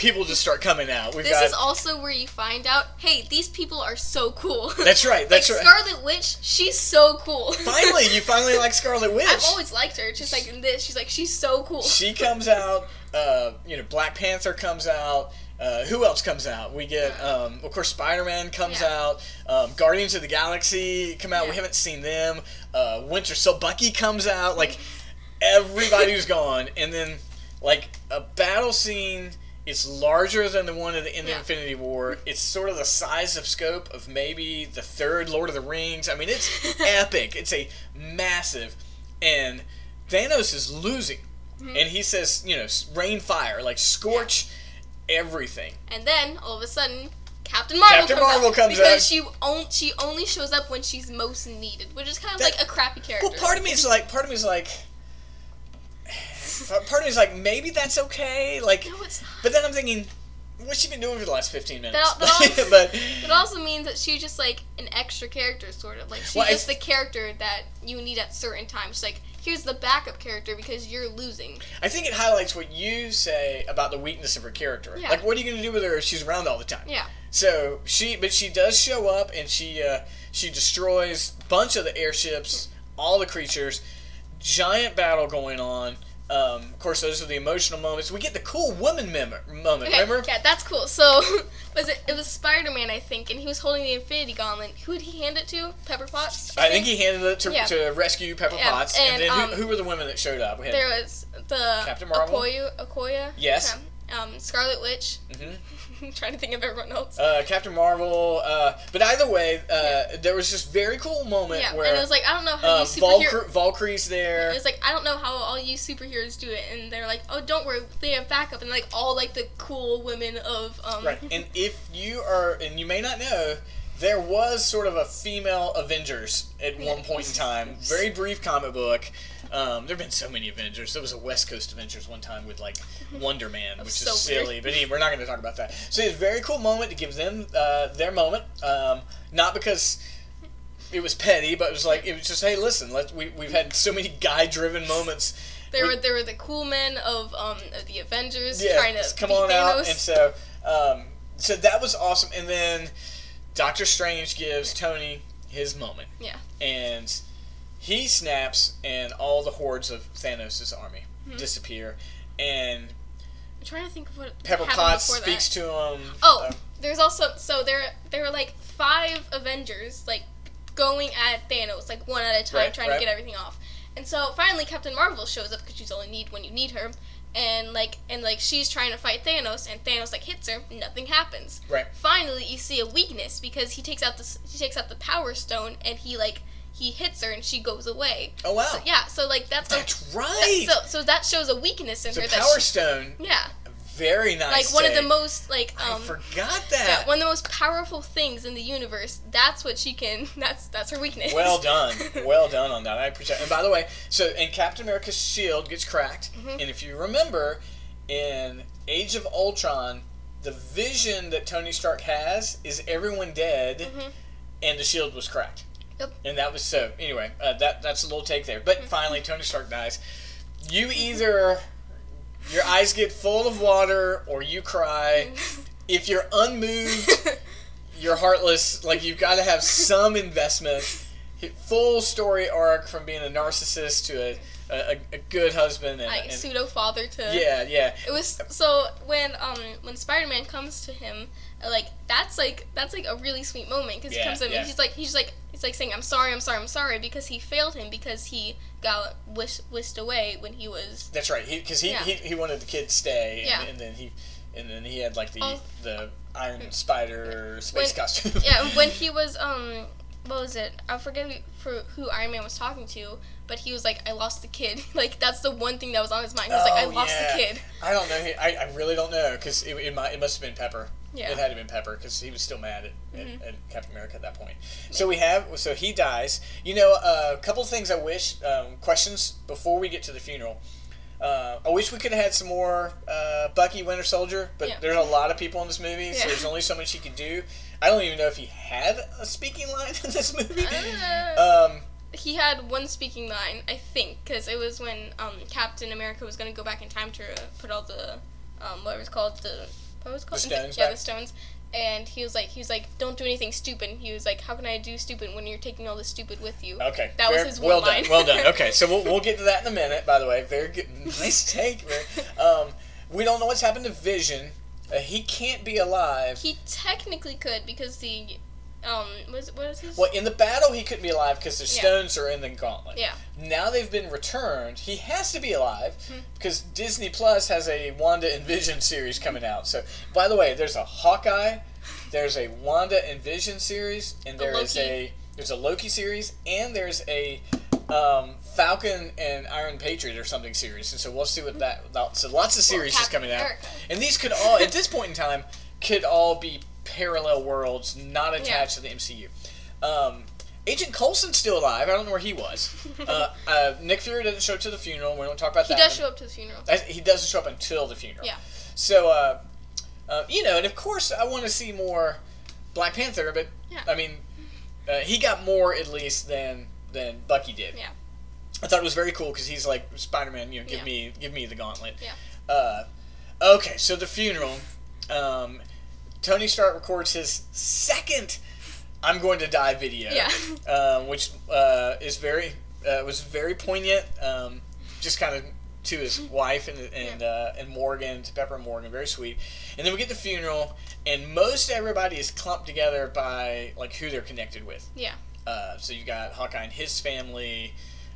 people just start coming out. We've This got is also where you find out, hey, these people are so cool. that's right. [LAUGHS] That's like right. Scarlet Witch, she's so cool. [LAUGHS] Finally, you finally like Scarlet Witch. I've always liked her. Just like in this, she's like she's so cool. she comes out. Uh, you know, Black Panther comes out. Uh, who else comes out? We get, um, of course, Spider Man comes Yeah. out. Um, Guardians of the Galaxy come out. We haven't seen them. Uh, Winter So Bucky comes out. Like everybody's gone, [LAUGHS] and then like a battle scene. It's larger than the one at the end Yeah. of Infinity War. It's sort of the size of scope of maybe the third Lord of the Rings. I mean, it's [LAUGHS] epic. It's a massive, and Thanos is losing, Mm-hmm. and he says, you know, rain fire, like scorch everything. And then all of a sudden, Captain Marvel Captain comes Marvel out comes because she on, she only shows up when she's most needed, which is kind of That- like a crappy character. Well, part of me is like, part of me is like, [SIGHS] part of me is like, maybe that's okay. Like, no, it's not. but then I'm thinking, what's she been doing for the last 15 minutes? That- [LAUGHS] that al- but It also means that she's just like an extra character, sort of. Like she's Well, just the character that you need at certain times. She's like, here's the backup character because you're losing. I think it highlights what you say about the weakness of her character. Yeah. Like, what are you going to do with her if she's around all the time? Yeah. So she, but she does show up, and she uh, she destroys a bunch of the airships all the creatures, giant battle going on. Um, of course, those are the emotional moments. We get the cool woman mem- moment. Okay, Remember? yeah, that's cool. So, [LAUGHS] was it? It was Spider Man, I think, and he was holding the Infinity Gauntlet. Who did he hand it to? Pepper Potts. I think he handed it to, Yeah. to rescue Pepper Yeah, Potts. And, and, then um, who, who were the women that showed up? There was the Captain Marvel? Okoye, Okoye. Yes. Um, Scarlet Witch. Mhm. [LAUGHS] trying to think of everyone else. uh, Captain Marvel. Uh, but either way, uh, there was this very cool moment yeah, where and it was like I don't know how uh, you superhero. Valkyr- Valkyrie's there. It was like I don't know how all you superheroes do it, and they're like, oh, don't worry, they have backup, and like all like the cool women of um. Right. And if you are, and you may not know, there was sort of a female Avengers at one point in time. Very brief comic book. Um, there have been so many Avengers. There was a West Coast Avengers one time with like Wonder Man, which so is weird. silly. But anyway, we're not going to talk about that. So it's a very cool moment to give them uh, their moment. Um, not because it was petty, but it was like it was just hey, listen, let we we've had so many guy driven moments. There We- were there were the cool men of um of the Avengers yeah, trying to come beat on Thanos. out. And so, um, so that was awesome. And then Doctor Strange gives Tony his moment. Yeah. And he snaps, and all the hordes of Thanos' army Mm-hmm. disappear. And I'm trying to think of what Pepper Potts speaks that. to him. Oh, uh, there's also so there there were like five Avengers like going at Thanos like one at a time Right, trying right. to get everything off. And so finally Captain Marvel shows up because she's only need when you need her. And like and like she's trying to fight Thanos and Thanos like hits her, nothing happens. Right. Finally you see a weakness because he takes out the he takes out the power stone and he like he hits her and she goes away. oh wow, So, yeah, so like that's a, that's right. that- so so that shows a weakness in so her that Power she, Stone, yeah, very nice. like one of the most like I um forgot yeah, that. one of the most powerful things in the universe. That's what she can. [LAUGHS] That's that's her weakness. Well done, [LAUGHS] well done on that. I appreciate. And by the way, so and Captain America's shield gets cracked, Mhm. and if you remember, in Age of Ultron, the vision that Tony Stark has is everyone dead, Mhm. and the shield was cracked. Yep. And that was so. Anyway, uh, that that's a little take there. But finally, Tony Stark dies. You either your eyes get full of water or you cry. [LAUGHS] If you're unmoved, you're heartless. Like you've got to have some investment. Full story arc from being a narcissist to a, a, a good husband and, like and pseudo father to. yeah, yeah. It was so when um when Spider Man comes to him, like that's like that's like a really sweet moment because Yeah, he comes to him yeah. and he's like he's like he's like saying I'm sorry I'm sorry I'm sorry because he failed him because he got whisked, whisked away when he was That's right. Because he, Yeah. he, he wanted the kid to stay, and, Yeah. and then he and then he had like the Oh. the Iron Spider space When- costume. yeah [LAUGHS] when he was um what was it I forget who, for who Iron Man was talking to but he was like I lost the kid [LAUGHS] like that's the one thing that was on his mind he was like I Oh, lost yeah. the kid I don't know. I, I really don't know because it, it, might, it must have been Pepper. yeah It had to have been Pepper because he was still mad at, Mhm. at, at Captain America at that point. So we have so he dies. You know, uh, a couple things I wish um, questions before we get to the funeral. Uh, I wish we could have had some more uh, Bucky Winter Soldier, but Yeah. there's a lot of people in this movie, so Yeah. there's only so much he could do. I don't even know if he had a speaking line in this movie. Uh, Um, he had one speaking line, I think, because it was when um, Captain America was going to go back in time to put all the, um, what was called the, what was it called? stones Yeah, back. the stones. And he was like, he was like, don't do anything stupid. He was like, how can I do stupid when you're taking all this stupid with you? Okay. That was fair- his well one line. done. Well done. Okay, so we'll, we'll get to that in a minute. By the way, very good, [LAUGHS] nice take. Um, we don't know what's happened to Vision. Uh, he can't be alive. He technically could because the, um, what is, what is his? Well, in the battle, he couldn't be alive because the Yeah. stones are in the gauntlet. Yeah. Now they've been returned. He has to be alive Hmm. because Disney Plus has a Wanda and Vision series coming out. So, by the way, there's a Hawkeye, there's a Wanda and Vision series, and there is Loki. a there's a Loki series, and there's a um, Falcon and Iron Patriot or something series. And so we'll see what that. So lots of series is coming out, America. and these could all at [LAUGHS] this point in time could all be parallel worlds, not attached to the MCU. Um, Agent Coulson's still alive. I don't know where he was. [LAUGHS] Uh, uh, Nick Fury doesn't show up to the funeral. We don't talk about he that. He does show up to the funeral. He doesn't show up until the funeral. Yeah. So, uh, uh, you know, and of course, I want to see more Black Panther, but Yeah. I mean, uh, he got more at least than than Bucky did. Yeah. I thought it was very cool because he's like Spider Man. You know, give Yeah. me give me the gauntlet. Yeah. Uh, okay, so the funeral. Um, Tony Stark records his second "I'm going to die" video. Yeah. uh, [LAUGHS] which uh, is very Uh, was very poignant. Um, just kind of to his [LAUGHS] wife and and uh, and Morgan to Pepper and Morgan, very sweet. And then we get the funeral, and most everybody is clumped together by like who they're connected with. Yeah. Uh, so you got Hawkeye and his family.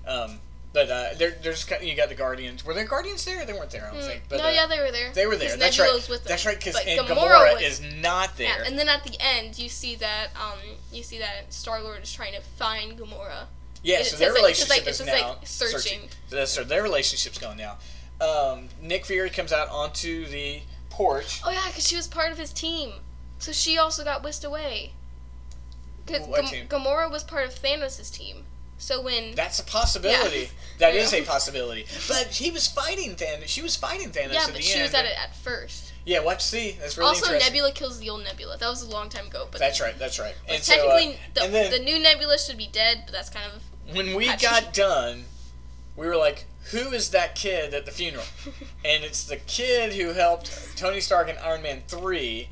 Um, but uh, there, there's you got the Guardians. Were there Guardians there? They weren't there, I don't Mm, think. But, no, uh, yeah, they were there. they were there. That's right. with them. That's right. Because Gamora Gamora, is not there. Yeah, and then at the end, you see that um, you see that Star Lord is trying to find Gamora. Yeah, It so their like- it's just relationship like- is just, now like, searching. So that's so their relationship's going now. Um, Nick Fury comes out onto the porch. Oh yeah, because she was part of his team, so she also got whisked away. Because What team? Gamora was part of Thanos' team. So when That's a possibility. Yeah. [LAUGHS] That is a possibility. But he was fighting Thanos. She was fighting Thanos yeah, at but the she end. was at it at first. Yeah, watch see. That's really also. Nebula kills the old Nebula. That was a long time ago, but That's right. That's right. And so, uh, technically, the, then the new Nebula should be dead. But that's kind of when we Patchy. got done, we were like, "Who is that kid at the funeral?" [LAUGHS] and it's the kid who helped Tony Stark in Iron Man three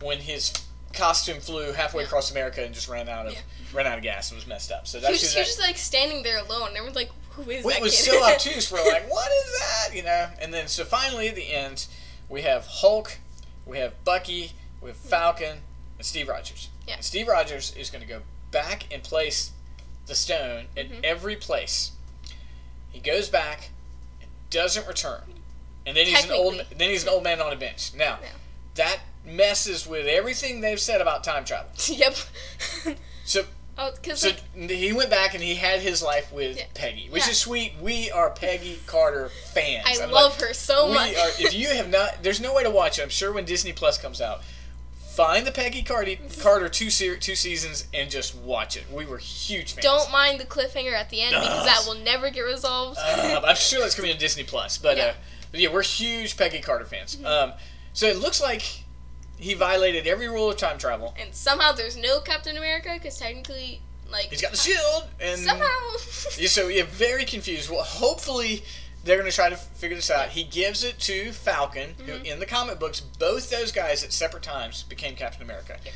when his costume flew halfway Yeah. across America and just ran out of Yeah. ran out of gas and was messed up. So he that's was, just, he was just like standing there alone. And everyone's like, "Who is Well, that it was kid?" so [LAUGHS] obtuse. We're like, what is that? You know. And then so finally at the end, we have Hulk, we have Bucky, we have Falcon, and Steve Rogers. Yeah. And Steve Rogers is going to go back and place the stone at Mhm. every place. He goes back, and doesn't return, and then he's an old then he's an old man on a bench. Now Yeah. that messes with everything they've said about time travel. [LAUGHS] yep. So [LAUGHS] oh, because so like, he went back and he had his life with Yeah. Peggy, which Yeah. is sweet. We are Peggy Carter fans. I I'm love like, her so we much. are. If you have not, there's no way to watch it. I'm sure when Disney Plus comes out, find the Peggy Carter, Carter two se- two seasons and just watch it. We were huge fans. Don't mind the cliffhanger at the end because that will never get resolved. Uh, I'm [LAUGHS] sure that's coming to Disney Plus, but, uh, Yeah. but yeah, we're huge Peggy Carter fans. Um, so it looks like he violated every rule of time travel. and somehow there's no Captain America because technically, like He's got the shield, and somehow. [LAUGHS] Yeah, so yeah, very confused. Well, hopefully they're going to try to figure this out. He gives it to Falcon, who Mm-hmm. in the comic books, both those guys at separate times became Captain America. Yeah.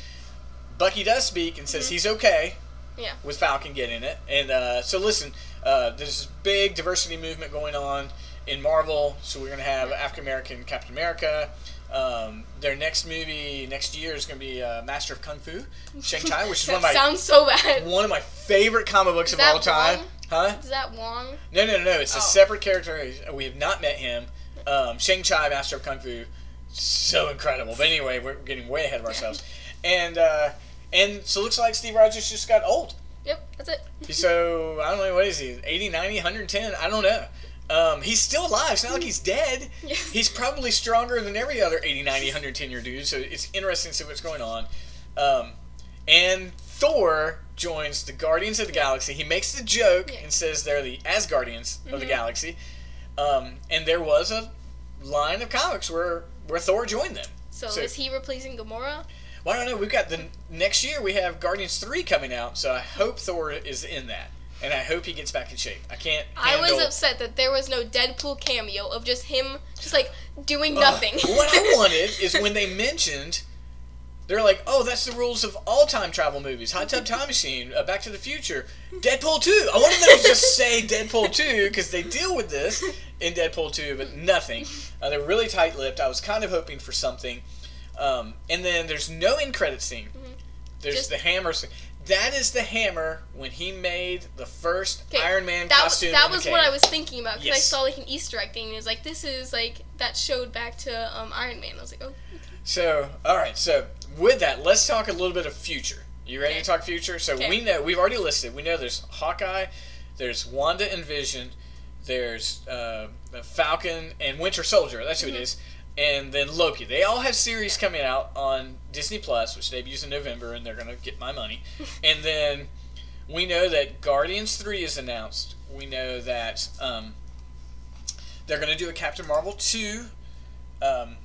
Bucky does speak and says Mhm. he's okay Yeah. with Falcon getting it. And uh, so listen, uh, there's this big diversity movement going on in Marvel. So we're going to have African American Captain America. Um, their next movie next year is going to be uh, Master of Kung Fu, Shang Chi, which is one of my [LAUGHS] sounds so bad. one of my favorite comic books Is of all time. Wong? Huh? Is that Wong? No, no, no, no. It's a Oh. separate character. We have not met him. Um, Shang Chi, Master of Kung Fu, so incredible. But anyway, we're getting way ahead of ourselves. And uh, and so it looks like Steve Rogers just got old. Yep, that's it. So I don't know what is he 80, 90, 110. I don't know. Um, he's still alive. It's not like he's dead. [LAUGHS] Yeah. He's probably stronger than every other 80, 90, 110 year dude. So it's interesting to see what's going on. Um, and Thor joins the Guardians of the Galaxy. He makes the joke Yeah. and says they're the Asgardians of the Mhm. galaxy. Um, and there was a line of comics where where Thor joined them. So, So- is he replacing Gamora? Well, I don't know. We've got the next year we have Guardians three coming out, so I hope Thor is in that, and I hope he gets back in shape. I can't. I was upset that there was no Deadpool cameo of just him, just like doing nothing. what I [LAUGHS] wanted is when they mentioned, they're like, "Oh, that's the rules of all time travel movies: Hot Tub Time Machine, uh, Back to the Future, Deadpool 2. I wanted them to just say Deadpool 2 because they deal with this in Deadpool 2, but nothing. Uh, they're really tight-lipped. I was kind of hoping for something, um, and then there's no end credit scene. Mhm. There's Just- the hammer. scene. That is the hammer when he made the first Okay, Iron Man that was, costume. that was what. I was thinking about because I saw like an Easter egg thing and it was like this is like that showed back to um, Iron Man. I was like, oh, So, all right. So, with that, let's talk a little bit of future. You ready Okay. to talk future? So, Okay. we know we've already listed. We know there's Hawkeye, there's Wanda and Vision, there's uh, Falcon and Winter Soldier. That's who Mhm. it is. And then Loki. They all have series coming out on Disney Plus, which debuts in November, and they're gonna get my money. [LAUGHS] and then we know that Guardians Three is announced. We know that um, they're gonna do a Captain Marvel two. Um,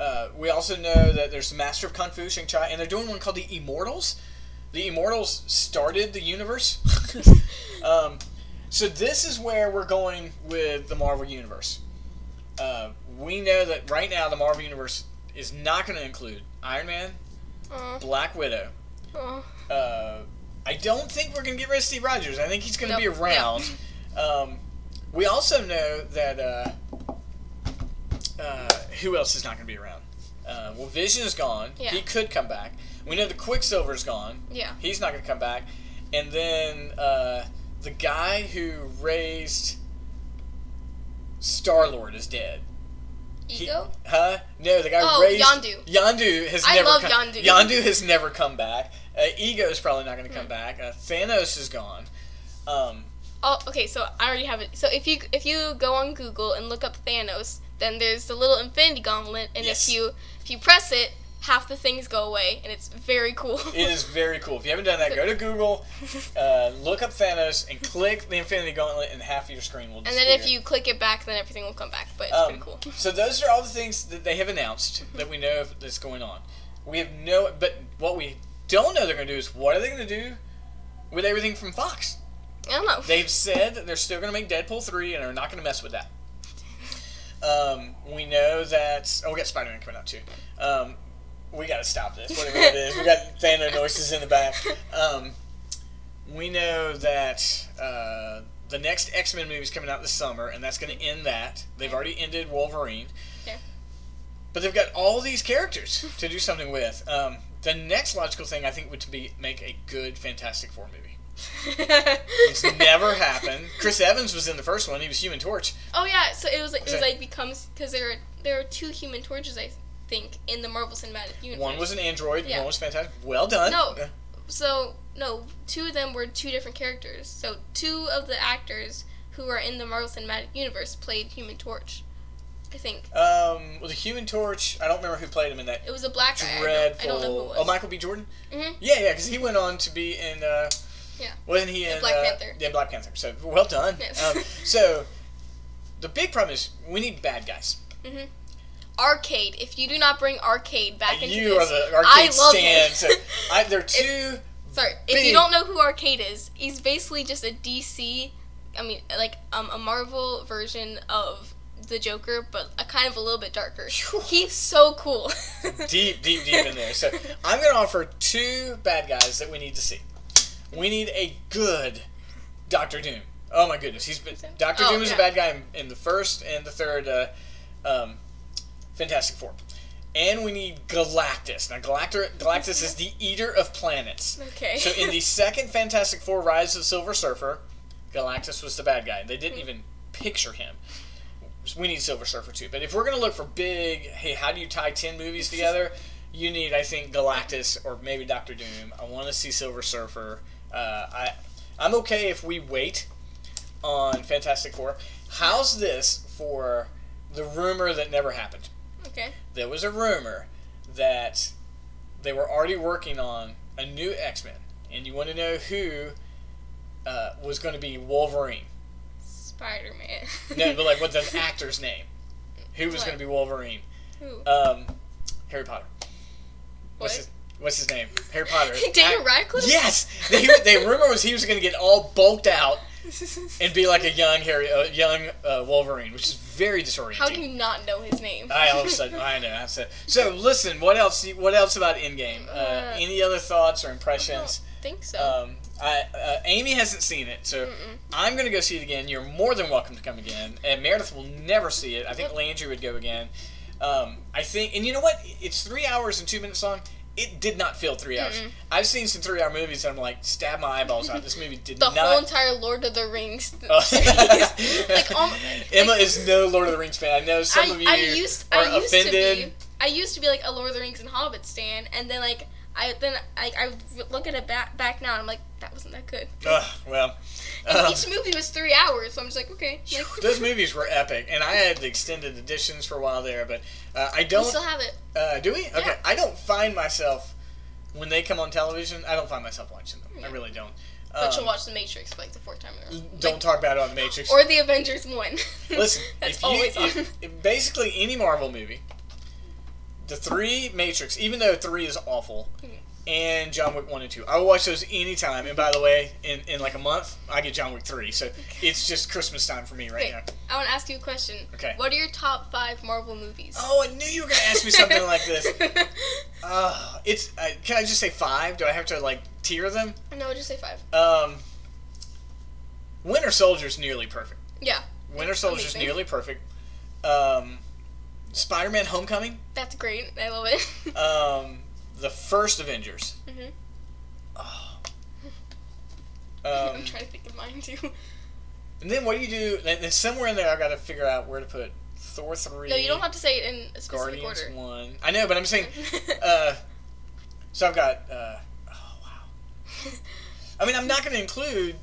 uh, we also know that there's Master of Kung Fu, Shang Chi, and they're doing one called the Immortals. The Immortals started the universe. [LAUGHS] um, so this is where we're going with the Marvel Universe. Uh, we know that right now the Marvel Universe is not going to include Iron Man, oh, Black Widow, oh. uh, I don't think we're gonna get rid of Steve Rogers. I think he's gonna be Nope. around. Um, we also know that uh, uh, who else is not gonna be around? Uh, well, Vision is gone. Yeah. He could come back. We know the Quicksilver's gone. Yeah. He's not gonna come back. And then uh, the guy who raised Star Lord is dead. He- Ego? Huh? No, the guy Oh, raised Yondu. Yondu has I never love come, Yondu. Yondu has never come back. Uh, Ego is probably not going to come Hmm. back. Uh, Thanos is gone. Um, Oh, okay. So I already have it. So if you if you go on Google and look up Thanos, then there's the little Infinity Gauntlet, and Yes. if you if you press it, half the things go away, and it's very cool. [LAUGHS] it is very cool. If you haven't done that, go to [LAUGHS] Google, uh, look up Thanos, and click the Infinity Gauntlet, and half of your screen will. and then if you click it back, then everything will come back. But it's Um, pretty cool. So those are all the things that they have announced that we know of that's going on. We have no, but what we don't know they're going to do is what are they going to do with everything from Fox? I don't know. They've said that they're still going to make Deadpool 3 and are not going to mess with that. [LAUGHS] Um, we know that. Oh, we got Spider Man coming out too. Um, we got to stop this, whatever it is. We got Thanos noises in the back. Um, we know that uh, the next X Men movie is coming out this summer, and that's going to end that. They've already ended Wolverine. Yeah. But they've got all these characters to do something with. Um, the next logical thing I think would be make a good Fantastic Four movie. It's [LAUGHS] never happened. Chris Evans was in the first one. He was Human Torch. oh yeah. So it was it was that- like becomes because there are there are two Human Torches I think in the Marvel Cinematic Universe. One was an android. Yeah. One was fantastic. Well done. No. So no, two of them were two different characters. So two of the actors who are in the Marvel Cinematic Universe played Human Torch. I think Um, was a Human Torch. I don't remember who played him in that it was a black guy. Dreadful. I don't know who it was. Oh, Michael B. Jordan. Mhm. Yeah, yeah, because he went on to be in. Uh, Yeah. Wasn't he in Black uh, Panther. Yeah, Black Panther. So well done. Yes. Um, so the big problem is we need bad guys. Arcade. If you do not bring Arcade back into you this, are the I love stand. So I, [LAUGHS] they're two. Sorry, if you don't know who Arcade is, he's basically just a DC. I mean, like um, a Marvel version of the Joker, but a kind of a little bit darker. [LAUGHS] He's so cool. [LAUGHS] deep, deep, deep in there. So I'm going to offer two bad guys that we need to see. We need a good Doctor Doom. Oh my goodness, he's been Doctor Oh, Doom is a bad guy in, in the first and the third uh, um, Fantastic Four. And we need Galactus. Now, Galactor, Galactus is the eater of planets. Okay. So in the [LAUGHS] second Fantastic Four, Rise of the Silver Surfer, Galactus was the bad guy. They didn't even picture him. We need Silver Surfer too. But if we're gonna look for big, hey, how do you tie ten movies [LAUGHS] together? You need, I think, Galactus or maybe Doctor Doom. I want to see Silver Surfer. Uh, I, I'm okay if we wait on Fantastic Four. How's this for the rumor that never happened? Okay. there was a rumor that they were already working on a new X Men, and you want to know who uh, was going to be Wolverine? Spider Man. No, but like what's the [LAUGHS] actor's name? Who was going to be Wolverine? Who? Um, Harry Potter. What's his What's his name? Harry Potter. [LAUGHS] Daniel Radcliffe? Yes. The, the rumor was he was going to get all bulked out [LAUGHS] and be like a young Harry, uh, young uh, Wolverine, which is very disorienting. How do you not know his name? I all of a sudden I know. I said so. Listen, what else? What else about Endgame? Uh, Uh, any other thoughts or impressions? I think so. Um, I, uh, Amy hasn't seen it, so Mm-mm. I'm going to go see it again. You're more than welcome to come again. And Meredith will never see it. I think Yep. Landry would go again. Um, I think, and you know what? It's three hours and two minutes long. It did not feel three hours. Mm-mm. I've seen some three-hour movies, and I'm like, stab my eyeballs out. This movie did the not. whole entire Lord of the Rings [LAUGHS] [LAUGHS] series. like, um, Emma like, is no Lord of the Rings fan. I know some I, of you I used are I used offended. to be I used to be like a Lord of the Rings and Hobbit stan, and then like I then like I look at it back back now, and I'm like that wasn't that good. Ugh, well, And um, each movie was three hours, so I'm just like okay. [LAUGHS] Like, those movies were epic, and I had the extended editions for a while there. But uh, I don't. still have it. Uh, do we? Okay. Yeah. I don't find myself when they come on television. I don't find myself watching them. I really don't. But you'll Um, watch The Matrix for like the fourth time in a row. Don't Like, talk about it on the Matrix. or the Avengers one. [LAUGHS] Listen, if you if, if basically any Marvel movie, the three Matrix, even though three is awful, Mhm. And John Wick one and two, I will watch those anytime. And by the way, in, in like a month, I get John Wick three, so it's just Christmas time for me right now. I want to ask you a question. Okay. What are your top five Marvel movies? Oh, I knew you were gonna ask me something like this. [LAUGHS] Uh, it's. Uh, can I just say five? Do I have to like tier them? No, just say five. Um, Winter Soldier's nearly perfect. Yeah, Winter Soldier's Amazing. nearly perfect. Um, Spider-Man: Homecoming. that's great. I love it. [LAUGHS] Um, the first Avengers. Mm-hmm. Oh. [LAUGHS] I'm Um, trying to think of mine too. and then what do you do? Then somewhere in there, I got to figure out where to put Thor three. No, you don't have to say it in a specific Guardians order. one. I know, but I'm saying. [LAUGHS] Uh, so I've got. Uh, oh wow. I mean, I'm not going to include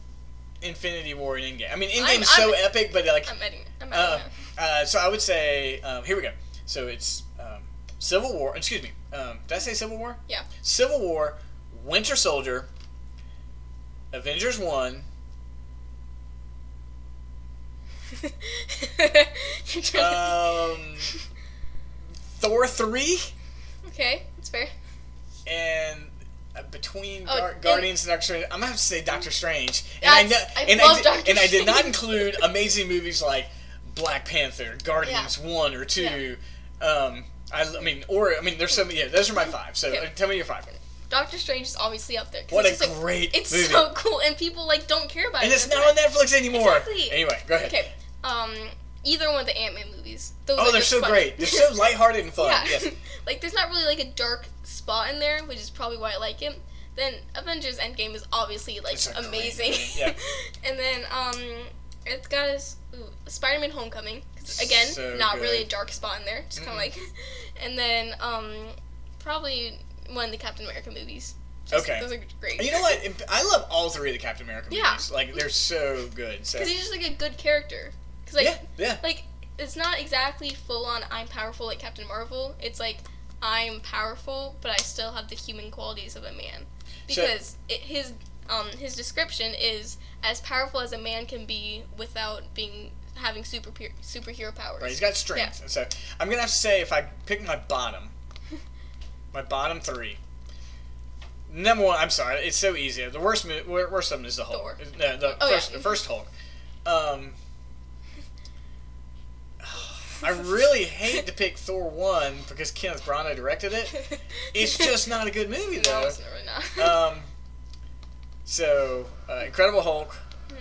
Infinity War and Endgame. I mean, I'm- Endgame's so I'm- epic, but like, I'm editing. I'm uh, editing. uh, so I would say, um, here we go. So it's um, Civil War. Excuse me. Um, did I say Civil War? Yeah. Civil War, Winter Soldier, Avengers one. [LAUGHS] Um, Thor three, okay, that's fair. and uh, between Oh, Gar- Guardians and Doctor Strange, I'm gonna have to say Doctor Strange. And I, know, I and love did, and I did not include amazing movies like Black Panther, [LAUGHS] Guardians one or two. Um, I, I mean, or I mean, there's so many. Yeah, those are my five. So uh, tell me your five. Doctor Strange is obviously up there. What a it's like, great It's movie. so cool, and people like don't care about and it. it's That's not on Netflix anymore. Exactly. Anyway, go ahead. Okay. Um, either one of the Ant Man movies. Those Oh, are they're so fun. great. They're so [LAUGHS] lighthearted and fun. yeah. Yes. [LAUGHS] like there's not really like a dark spot in there, which is probably why I like it. Then Avengers Endgame is obviously like It's amazing. yeah. [LAUGHS] and then um, it's got a Spider-Man: Homecoming. Again, So not really a dark spot in there. Just kind of like, [LAUGHS] and then um, probably one of the Captain America movies. Just- Okay. Those are great. You know what? I love all three of the Captain America movies. Yeah. Like they're so good. So Because he's just like a good character. Because like yeah, yeah. like it's not exactly full on I'm powerful like Captain Marvel. It's like I'm powerful, but I still have the human qualities of a man. So- Because it, his um his description is as powerful as a man can be without being having super superhero powers. Right, he's got strength. So I'm gonna have to say if I pick my bottom, [LAUGHS] my bottom three. Number one, I'm sorry, it's so easy. The worst, worst of them is the Hulk. Thor. No, the Oh, yeah. first, the first Hulk. Um, [LAUGHS] I really hate to pick Thor one because Kenneth Branagh directed it. It's just not a good movie [LAUGHS] no, though. it's really not. Um, so uh, Incredible Hulk, Mhm.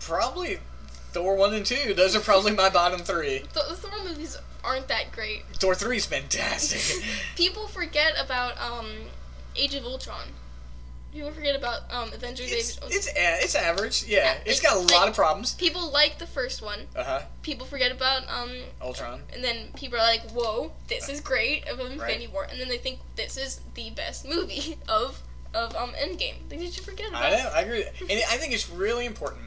probably Thor one and two. Those are probably my bottom three. [LAUGHS] the, the Thor movies aren't that great. Thor three is fantastic. [LAUGHS] People forget about um Age of Ultron. People forget about um Avengers Age it's of Ultron. it's a- it's average. Yeah, Yeah, it's it- got a lot like- of problems. People like the first one. Uh huh. People forget about um Ultron. and then people are like, "Whoa, this is great!" of Infinity Right. War, and then they think this is the best movie [LAUGHS] of of um Endgame. Like, did you forget about? I know. I agree. And I think it's really important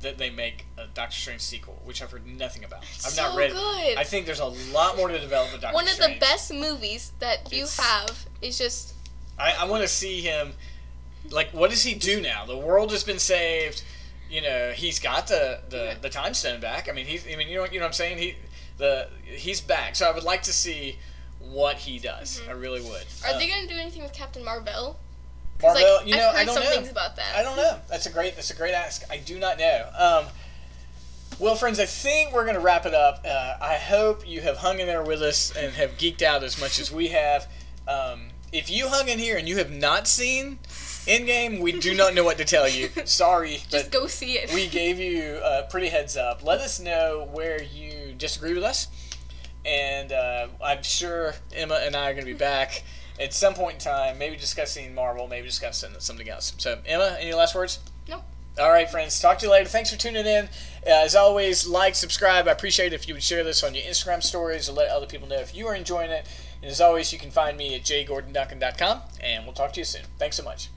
that they make a Doctor Strange sequel, which I've heard nothing about. I've so not read. it. good. I think there's a lot more to develop with Doctor Strange. One of Strange. the best movies that you have is just I, I want to see him. Like, what does he do now? The world has been saved. You know, he's got the the, Yeah. the time stone back. I mean, he's. I mean, you know, you know what I'm saying. He the he's back. So I would like to see what he does. I really would. Mm-hmm. Are Uh, they gonna do anything with Captain Marvel? Marvel? like, you know, I've heard I don't some know. things about that. I don't know. That's a great. That's a great ask. I do not know. Um, well, friends, I think we're going to wrap it up. Uh, I hope you have hung in there with us and have geeked out as much as we have. Um, if you hung in here and you have not seen Endgame, we do not know what to tell you. [LAUGHS] Sorry, Just go see it. we gave you a pretty heads up. Let us know where you disagree with us, and uh, I'm sure Emma and I are going to be back at some point in time, maybe discussing Marvel, maybe discussing something else. So, Emma, any last words? Nope. All right, friends. Talk to you later. Thanks for tuning in. Uh, as always, like, subscribe. I appreciate it if you would share this on your Instagram stories and let other people know if you are enjoying it. And as always, you can find me at jgordonduncan.com, and we'll talk to you soon. Thanks so much.